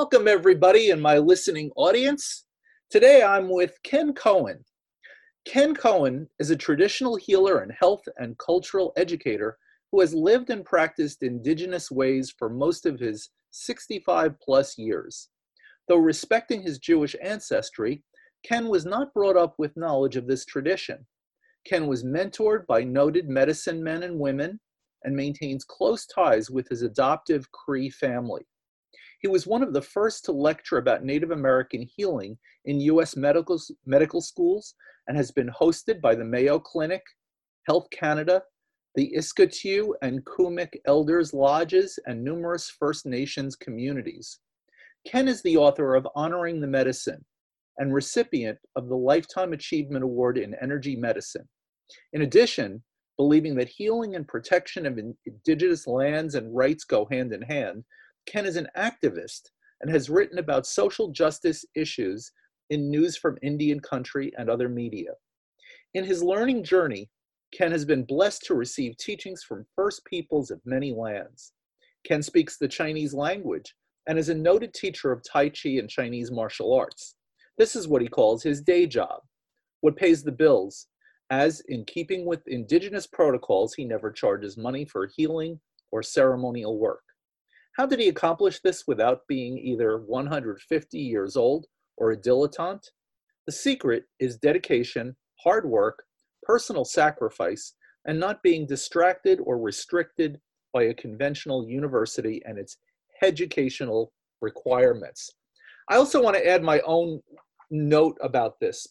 Welcome, everybody, and my listening audience. Today I'm with Ken Cohen. Ken Cohen is a traditional healer and health and cultural educator who has lived and practiced indigenous ways for most of his 65 plus years. Though respecting his Jewish ancestry, Ken was not brought up with knowledge of this tradition. Ken was mentored by noted medicine men and women and maintains close ties with his adoptive Cree family. He was one of the first to lecture about Native American healing in U.S. medical, medical schools and has been hosted by the Mayo Clinic, Health Canada, the Iskatu and Kumik Elders Lodges, and numerous First Nations communities. Ken is the author of Honoring the Medicine and recipient of the Lifetime Achievement Award in Energy Medicine. In addition, believing that healing and protection of indigenous lands and rights go hand in hand, Ken is an activist and has written about social justice issues in news from Indian country and other media. In his learning journey, Ken has been blessed to receive teachings from First Peoples of many lands. Ken speaks the Chinese language and is a noted teacher of Tai Chi and Chinese martial arts. This is what he calls his day job, what pays the bills, as in keeping with indigenous protocols, he never charges money for healing or ceremonial work. How did he accomplish this without being either 150 years old or a dilettante? The secret is dedication, hard work, personal sacrifice, and not being distracted or restricted by a conventional university and its educational requirements. I also want to add my own note about this.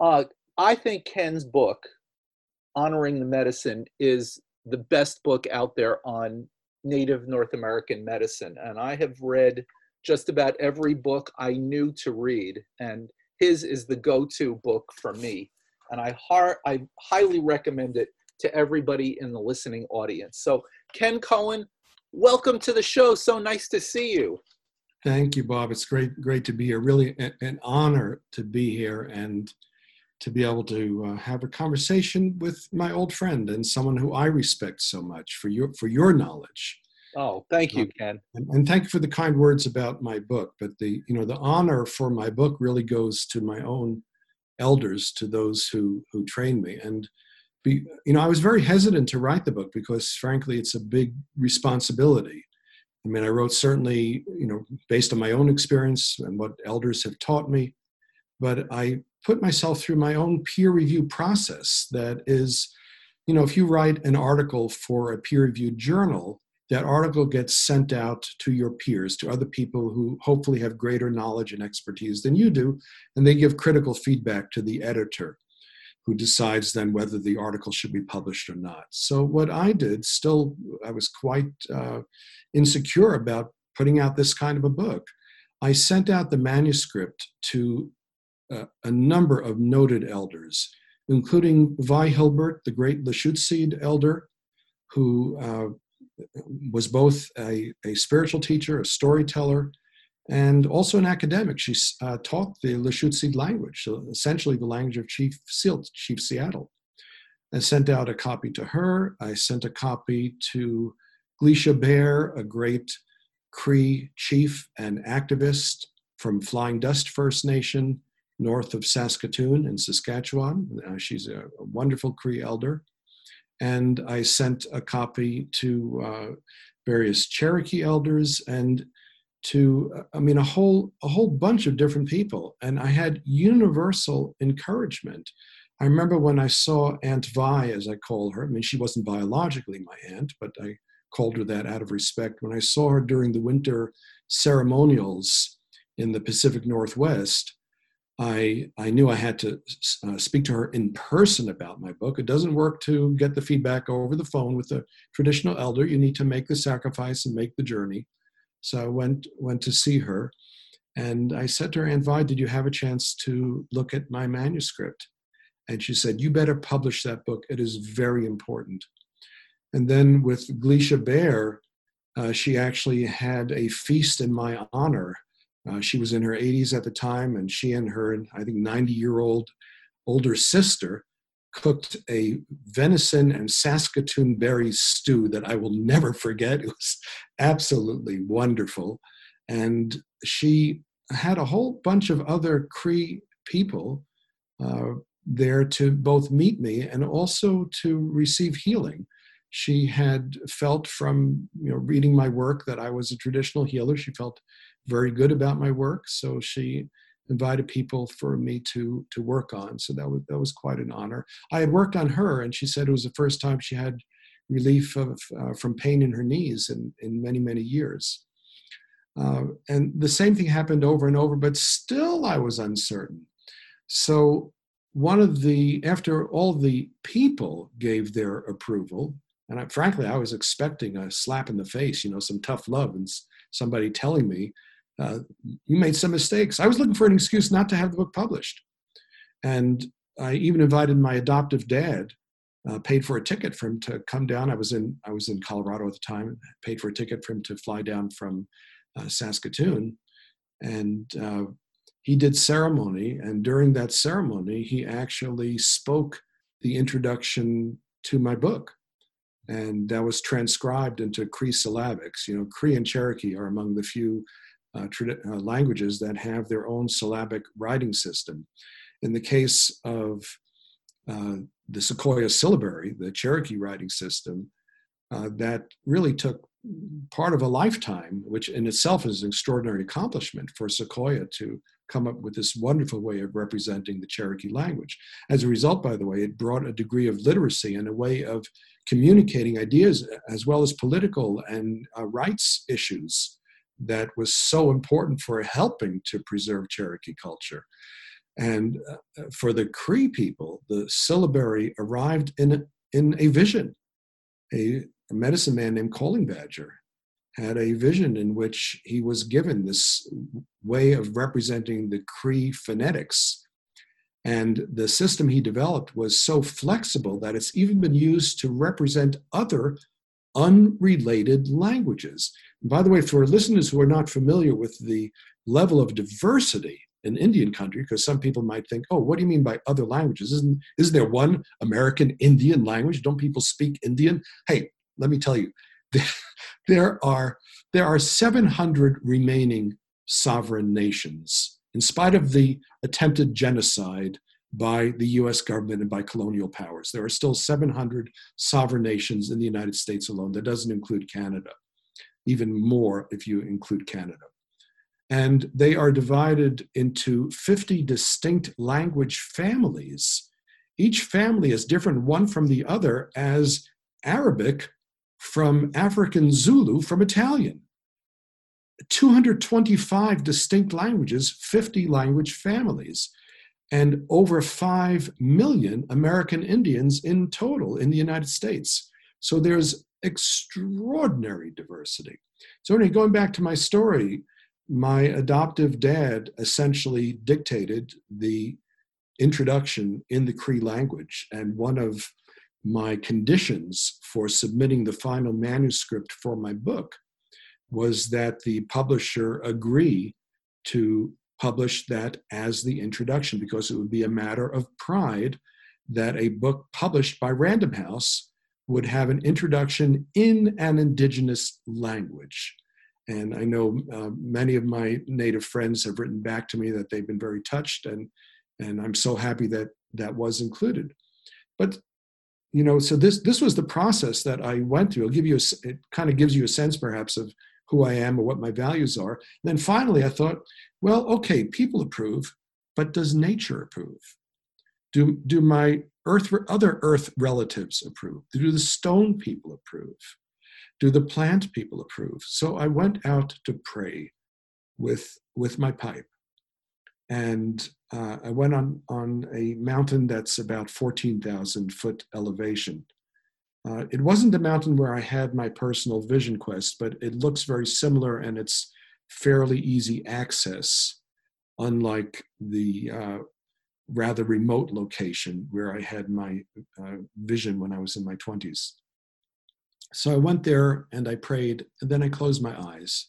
Uh, I think Ken's book, Honoring the Medicine, is the best book out there on Native North American medicine. And I have read just about every book I knew to read, and his is the go to book for me. And I, har- I highly recommend it to everybody in the listening audience. So, Ken Cohen, welcome to the show. So nice to see you. Thank you, Bob. It's great, great to be here. Really, an honor to be here and to be able to uh, have a conversation with my old friend and someone who I respect so much for your for your knowledge. Oh, thank you, Ken. And, and, thank you for the kind words about my book. But the you know the honor for my book really goes to my own elders, to those who who trained me. And be, you know I was very hesitant to write the book because frankly it's a big responsibility. I mean I wrote certainly you know based on my own experience and what elders have taught me, but I put myself through my own peer review process that is you know if you write an article for a peer reviewed journal that article gets sent out to your peers to other people who hopefully have greater knowledge and expertise than you do and they give critical feedback to the editor who decides then whether the article should be published or not. So what i did still i was quite uh, insecure about putting out this kind of a book. I sent out the manuscript to a number of noted elders, including Vi Hilbert, the great Lushootseed elder, who uh, was both a, a, spiritual teacher, a storyteller, and also an academic. She uh, taught the Lushootseed language, so essentially the language of Chief Chief Seattle. I sent out a copy to her. I sent a copy to Glecia Bear, a great Cree chief and activist from Flying Dust First Nation, north of Saskatoon in Saskatchewan. Uh, she's a, a, wonderful Cree elder. And I sent a copy to uh, various Cherokee elders and to, I mean, a whole, a whole bunch of different people. And I had universal encouragement. I remember when I saw Aunt Vi, as I call her, I mean, she wasn't biologically my aunt, but I called her that out of respect. When I saw her during the winter ceremonials in the Pacific Northwest, I, I knew I had to uh, speak to her in person about my book. It doesn't work to get the feedback over the phone with a traditional elder. You need to make the sacrifice and make the journey. So I went went to see her, and I said to her, Aunt Vi, did you have a chance to look at my manuscript? And she said, You better publish that book. It is very important. And then with Glecia Bear, uh, she actually had a feast in my honor. Uh, she was in her 80s at the time, and she and her, I think, 90 year old older sister cooked a venison and Saskatoon berry stew that I will never forget. It was absolutely wonderful. And she had a whole bunch of other Cree people uh, there to both meet me and also to receive healing. She had felt from you know reading my work that I was a traditional healer. She felt very good about my work, so she invited people for me to to work on. So that was that was quite an honor. I had worked on her, and she said it was the first time she had relief of, uh, from pain in her knees in, in many many years. Uh, and the same thing happened over and over, but still I was uncertain. So one of the after all the people gave their approval, and I, frankly I was expecting a slap in the face, you know, some tough love and somebody telling me uh, you made some mistakes. I was looking for an excuse not to have the book published. And I even invited my adoptive dad, uh, paid for a ticket for him to come down. I was in I was in Colorado at the time, paid for a ticket for him to fly down from uh, Saskatoon, and uh, he did ceremony. And during that ceremony, he actually spoke the introduction to my book, and that was transcribed into Cree syllabics. You know, Cree and Cherokee are among the few uh, uh, languages that have their own syllabic writing system. In the case of uh, the Sequoyah syllabary, the Cherokee writing system, uh, that really took part of a lifetime, which in itself is an extraordinary accomplishment for Sequoyah to come up with this wonderful way of representing the Cherokee language. As a result, by the way, it brought a degree of literacy and a way of communicating ideas as well as political and uh, rights issues that was so important for helping to preserve Cherokee culture. And uh, for the Cree people, the syllabary arrived in, in a vision. A, a medicine man named Calling Badger had a vision in which he was given this way of representing the Cree phonetics. And the system he developed was so flexible that it's even been used to represent other unrelated languages. By the way, for listeners who are not familiar with the level of diversity in Indian country, because some people might think, oh, what do you mean by other languages? Isn't, is there one American Indian language? Don't people speak Indian? Hey, let me tell you, there are, there are 700 remaining sovereign nations, in spite of the attempted genocide by the US government and by colonial powers. There are still 700 sovereign nations in the United States alone. That doesn't include Canada, even more if you include Canada. And they are divided into 50 distinct language families. Each family is different one from the other, as Arabic from African Zulu from Italian. 225 distinct languages, 50 language families and over 5 million American Indians in total in the United States. So there's extraordinary diversity. So, anyway, going back to my story, my adoptive dad essentially dictated the introduction in the Cree language. And one of my conditions for submitting the final manuscript for my book was that the publisher agree to publish that as the introduction because it would be a matter of pride that a book published by Random House would have an introduction in an indigenous language. And I know uh, many of my native friends have written back to me that they've been very touched, and, and I'm so happy that that was included. But you know, so this this was the process that I went through. I'll give you a, it kind of gives you a sense, perhaps, of who I am or what my values are. And then finally, I thought, well, okay, people approve, but does nature approve? Do, do my earth, other earth relatives approve? Do the stone people approve? Do the plant people approve? So I went out to pray with, with my pipe. And uh, I went on, on a mountain that's about 14,000 foot elevation. Uh, it wasn't the mountain where I had my personal vision quest, but it looks very similar and it's fairly easy access, unlike the uh, rather remote location where I had my uh, vision when I was in my 20s. So I went there and I prayed, and then I closed my eyes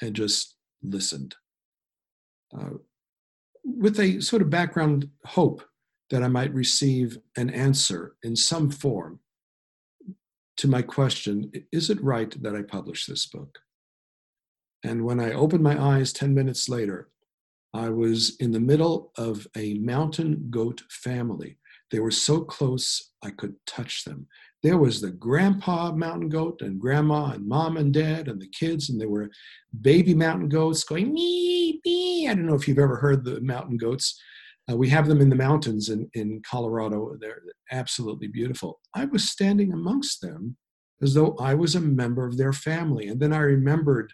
and just listened. Uh, with a sort of background hope that I might receive an answer in some form to my question is it right that I publish this book? And when I opened my eyes 10 minutes later, I was in the middle of a mountain goat family. They were so close I could touch them. There was the grandpa mountain goat and grandma and mom and dad and the kids, and there were baby mountain goats going me, me. I don't know if you've ever heard the mountain goats. Uh, we have them in the mountains in, in Colorado. They're absolutely beautiful. I was standing amongst them as though I was a member of their family. And then I remembered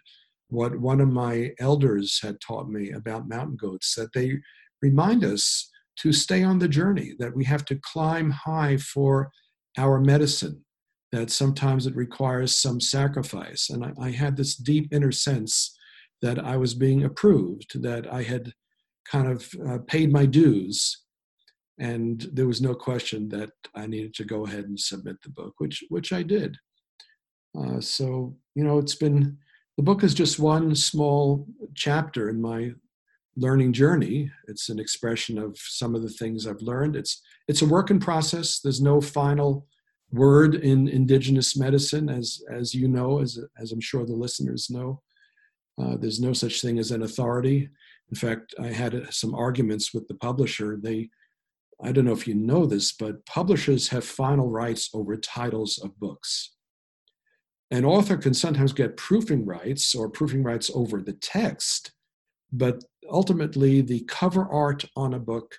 what one of my elders had taught me about mountain goats that they remind us to stay on the journey, that we have to climb high for our medicine, that sometimes it requires some sacrifice. And I, I had this deep inner sense that I was being approved, that I had kind of uh, paid my dues. And there was no question that I needed to go ahead and submit the book, which which I did. Uh, so you know, it's been the book is just one small chapter in my learning journey. It's an expression of some of the things I've learned. It's it's a work in process. There's no final word in indigenous medicine, as as you know, as as I'm sure the listeners know. Uh, there's no such thing as an authority. In fact, I had some arguments with the publisher. They, I don't know if you know this, but publishers have final rights over titles of books. An author can sometimes get proofing rights or proofing rights over the text, but ultimately the cover art on a book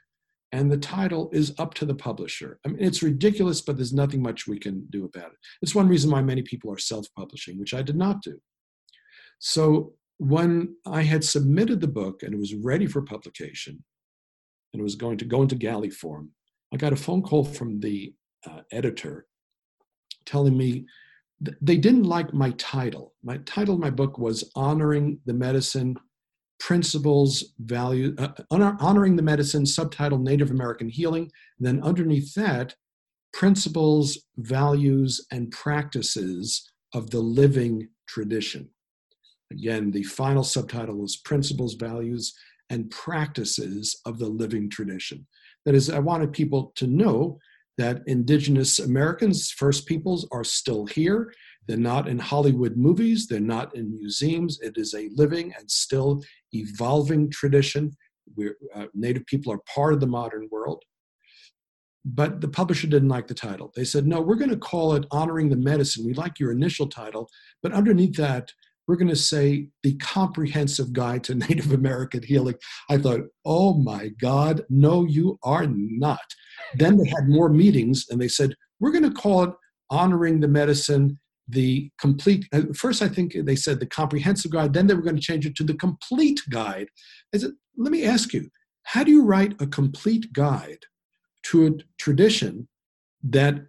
and the title is up to the publisher. I mean, it's ridiculous, but there's nothing much we can do about it. It's one reason why many people are self publishing, which I did not do. So when I had submitted the book and it was ready for publication and it was going to go into galley form, I got a phone call from the uh, editor telling me they didn't like my title. My title of my book was Honoring the Medicine Principles, Value, uh, Honoring the Medicine, subtitle Native American Healing. And then underneath that, Principles, Values, and Practices of the Living Tradition. Again, the final subtitle was Principles, Values, and Practices of the Living Tradition. That is, I wanted people to know that indigenous Americans, First Peoples, are still here. They're not in Hollywood movies, they're not in museums. It is a living and still evolving tradition. We're, uh, Native people are part of the modern world. But the publisher didn't like the title. They said, no, we're going to call it Honoring the Medicine. We like your initial title, but underneath that, we're going to say the comprehensive guide to Native American healing. I thought, oh my God, no, you are not. Then they had more meetings and they said, we're going to call it honoring the medicine, the complete. First, I think they said the comprehensive guide, then they were going to change it to the complete guide. I said, let me ask you, how do you write a complete guide to a tradition that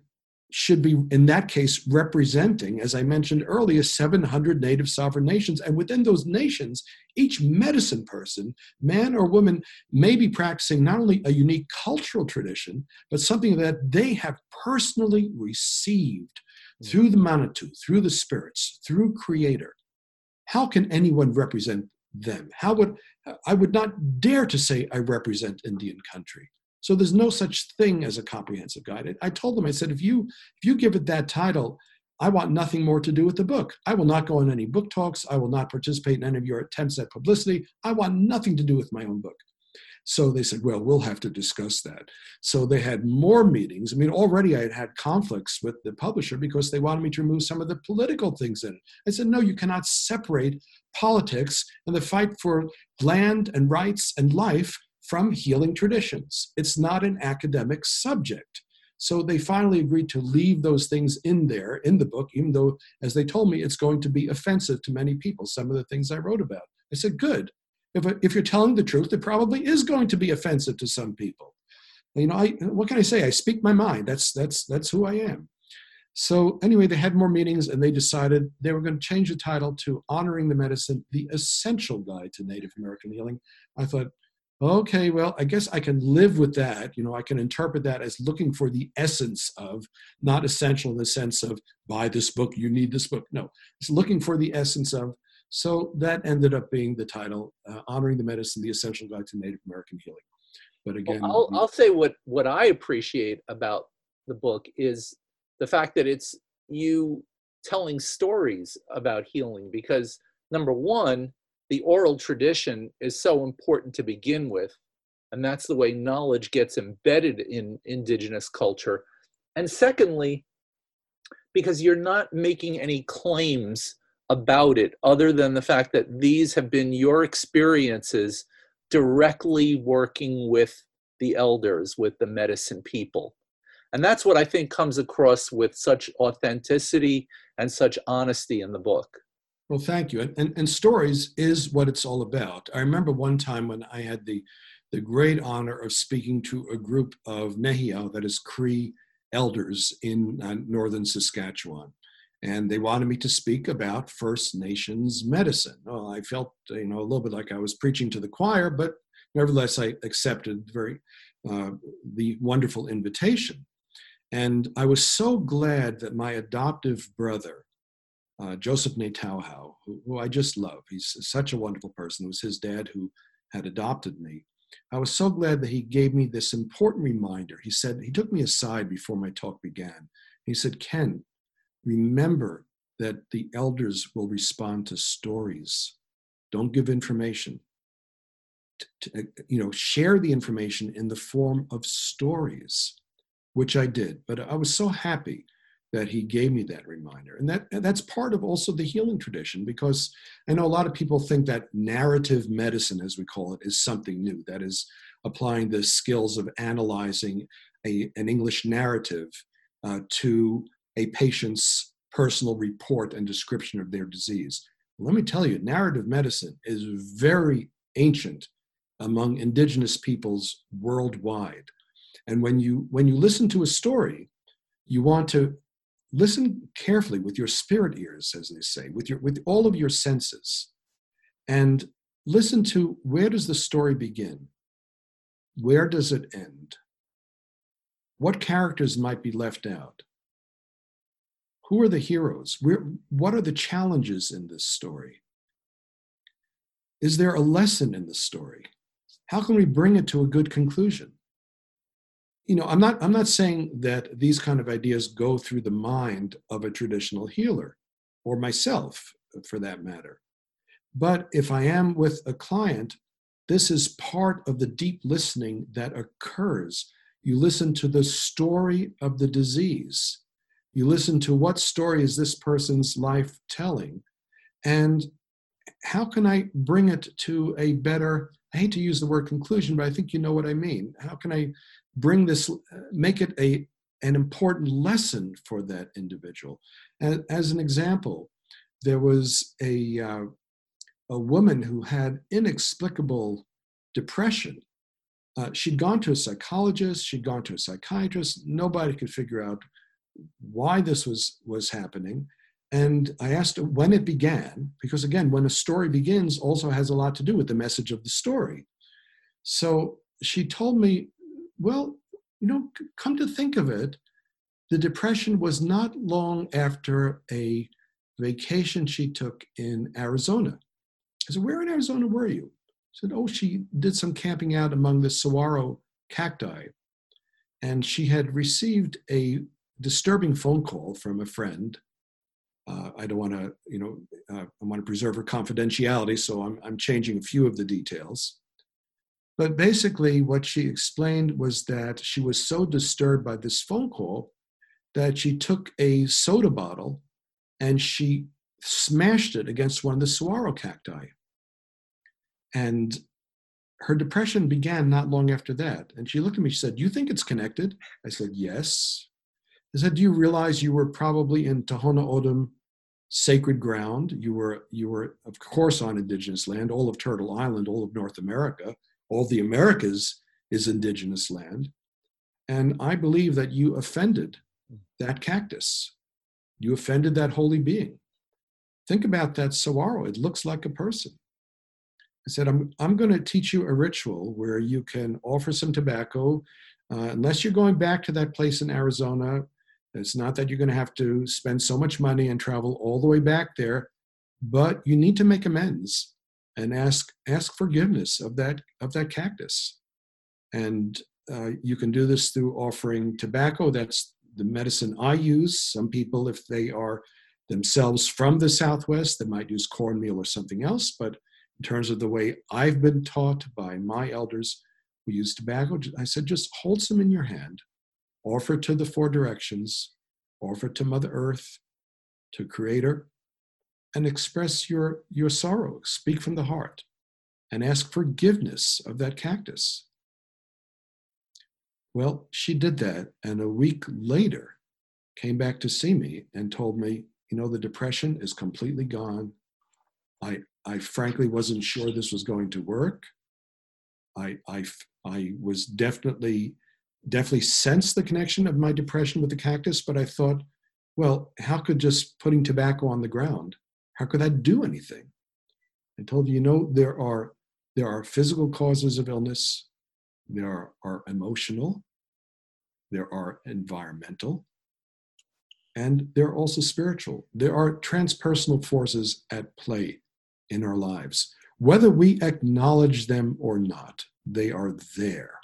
should be, in that case, representing, as I mentioned earlier, 700 native sovereign nations. And within those nations, each medicine person, man or woman, may be practicing not only a unique cultural tradition, but something that they have personally received hmm. through the Manitou, through the spirits, through Creator. How can anyone represent them? How would I would not dare to say I represent Indian country. So there's no such thing as a comprehensive guide. I told them, I said, if you if you give it that title, I want nothing more to do with the book. I will not go on any book talks. I will not participate in any of your attempts at publicity. I want nothing to do with my own book. So they said, well, we'll have to discuss that. So they had more meetings. I mean, already I had had conflicts with the publisher because they wanted me to remove some of the political things in it. I said, no, you cannot separate politics and the fight for land and rights and life from healing traditions. It's not an academic subject. So they finally agreed to leave those things in there in the book, even though, as they told me, it's going to be offensive to many people, some of the things I wrote about. I said, good. If, if you're telling the truth, it probably is going to be offensive to some people. You know, I, what can I say? I speak my mind. That's, that's, that's who I am. So anyway, they had more meetings and they decided they were going to change the title to Honoring the Medicine, the Essential Guide to Native American Healing. I thought, okay, well, I guess I can live with that. You know, I can interpret that as looking for the essence of, not essential in the sense of buy this book, you need this book. No, it's looking for the essence of. So that ended up being the title, uh, Honoring the Medicine, the Essential Guide to Native American Healing. But again, well, I'll, I'll say what, what I appreciate about the book is the fact that it's you telling stories about healing because number one the oral tradition is so important to begin with and that's the way knowledge gets embedded in indigenous culture and secondly because you're not making any claims about it other than the fact that these have been your experiences directly working with the elders with the medicine people and that's what I think comes across with such authenticity and such honesty in the book. Well, thank you. And, and, and, stories is what it's all about. I remember one time when I had the, the great honor of speaking to a group of Nehiyaw, that is Cree elders in uh, northern Saskatchewan. And they wanted me to speak about First Nations medicine. Well, I felt, you know, a little bit like I was preaching to the choir, but nevertheless, I accepted very uh, the wonderful invitation. And I was so glad that my adoptive brother, uh, Joseph Naytowhow, who, who I just love, he's such a wonderful person. It was his dad who had adopted me. I was so glad that he gave me this important reminder. He said, he took me aside before my talk began. He said, Ken, remember that the elders will respond to stories. Don't give information. To, you know, share the information in the form of stories which I did. But I was so happy that he gave me that reminder. And that that's part of also the healing tradition because I know a lot of people think that narrative medicine, as we call it, is something new. That is applying the skills of analyzing a, an English narrative uh, to a patient's personal report and description of their disease. Let me tell you, narrative medicine is very ancient among indigenous peoples worldwide. And when you when you listen to a story, you want to listen carefully with your spirit ears, as they say, with your with all of your senses, and listen to where does the story begin? Where does it end? What characters might be left out? Who are the heroes? Where, what are the challenges in this story? Is there a lesson in the story? How can we bring it to a good conclusion? You know i'm not i'm not saying that these kind of ideas go through the mind of a traditional healer or myself for that matter. But if i am with a client this is part of the deep listening that occurs. You listen to the story of the disease. You listen to what story is this person's life telling? And how can i bring it to a better i hate to use the word conclusion but i think you know what i mean how can i bring this, make it a, an important lesson for that individual. As an example, there was a, uh, a woman who had inexplicable depression. Uh, she'd gone to a psychologist, she'd gone to a psychiatrist, nobody could figure out why this was, was happening. And I asked when it began, because again, when a story begins, also has a lot to do with the message of the story. So she told me well, you know, come to think of it, the depression was not long after a vacation she took in Arizona. I said, Where in Arizona were you? She said, Oh, she did some camping out among the saguaro cacti. And she had received a disturbing phone call from a friend. Uh, I don't want to, you know, uh, I want to preserve her confidentiality, so I'm, I'm changing a few of the details. But basically, what she explained was that she was so disturbed by this phone call that she took a soda bottle and she smashed it against one of the saguaro cacti. And her depression began not long after that. And she looked at me, she said, Do you think it's connected? I said, Yes. I said, Do you realize you were probably in Tohono O'odham sacred ground? You were, you were, of course, on indigenous land, all of Turtle Island, all of North America all the Americas is indigenous land. And I believe that you offended that cactus. You offended that holy being. Think about that saguaro. It looks like a person. I said, I'm, I'm going to teach you a ritual where you can offer some tobacco. Uh, unless you're going back to that place in Arizona, it's not that you're going to have to spend so much money and travel all the way back there, but you need to make amends and ask ask forgiveness of that of that cactus. And uh, you can do this through offering tobacco. That's the medicine I use. Some people, if they are themselves from the Southwest, they might use cornmeal or something else. But in terms of the way I've been taught by my elders we use tobacco, I said just hold some in your hand, offer to the four directions, offer to Mother Earth, to Creator, and express your, your sorrow. Speak from the heart and ask forgiveness of that cactus. Well, she did that, and a week later came back to see me and told me, you know, the depression is completely gone. I, I frankly wasn't sure this was going to work. I, I, I was definitely, definitely sensed the connection of my depression with the cactus, but I thought, well, how could just putting tobacco on the ground, how could that do anything? I told you, you know, there are there are physical causes of illness, there are, are emotional, there are environmental, and there are also spiritual. There are transpersonal forces at play in our lives. Whether we acknowledge them or not, they are there.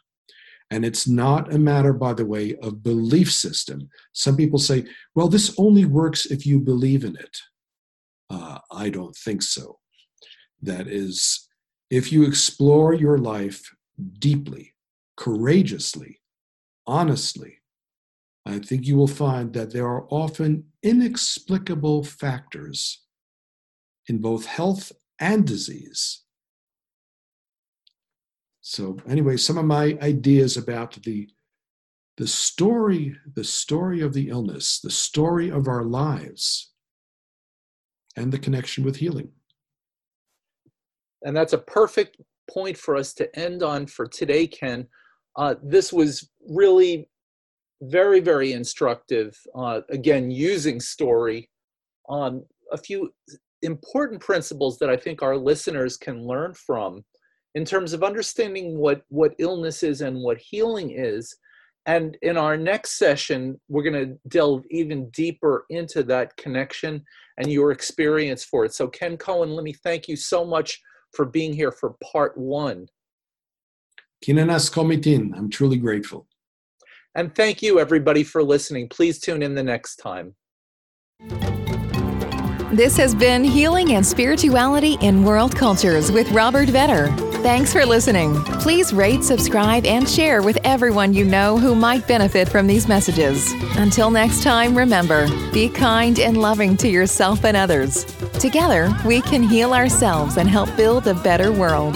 And it's not a matter, by the way, of belief system. Some people say, well, this only works if you believe in it. Uh, I don't think so. That is, if you explore your life deeply, courageously, honestly, I think you will find that there are often inexplicable factors in both health and disease. So, anyway, some of my ideas about the the story, the story of the illness, the story of our lives, and the connection with healing. And that's a perfect point for us to end on for today, Ken. Uh, this was really very, very instructive. Uh, again, using story on a few important principles that I think our listeners can learn from in terms of understanding what, what illness is and what healing is. And in our next session, we're going to delve even deeper into that connection and your experience for it. So, Ken Cohen, let me thank you so much for being here for part one. Kinanaskomitin, I'm truly grateful. And thank you, everybody, for listening. Please tune in the next time. This has been Healing and Spirituality in World Cultures with Robert Vetter. Thanks for listening. Please rate, subscribe, and share with everyone you know who might benefit from these messages. Until next time, remember be kind and loving to yourself and others. Together, we can heal ourselves and help build a better world.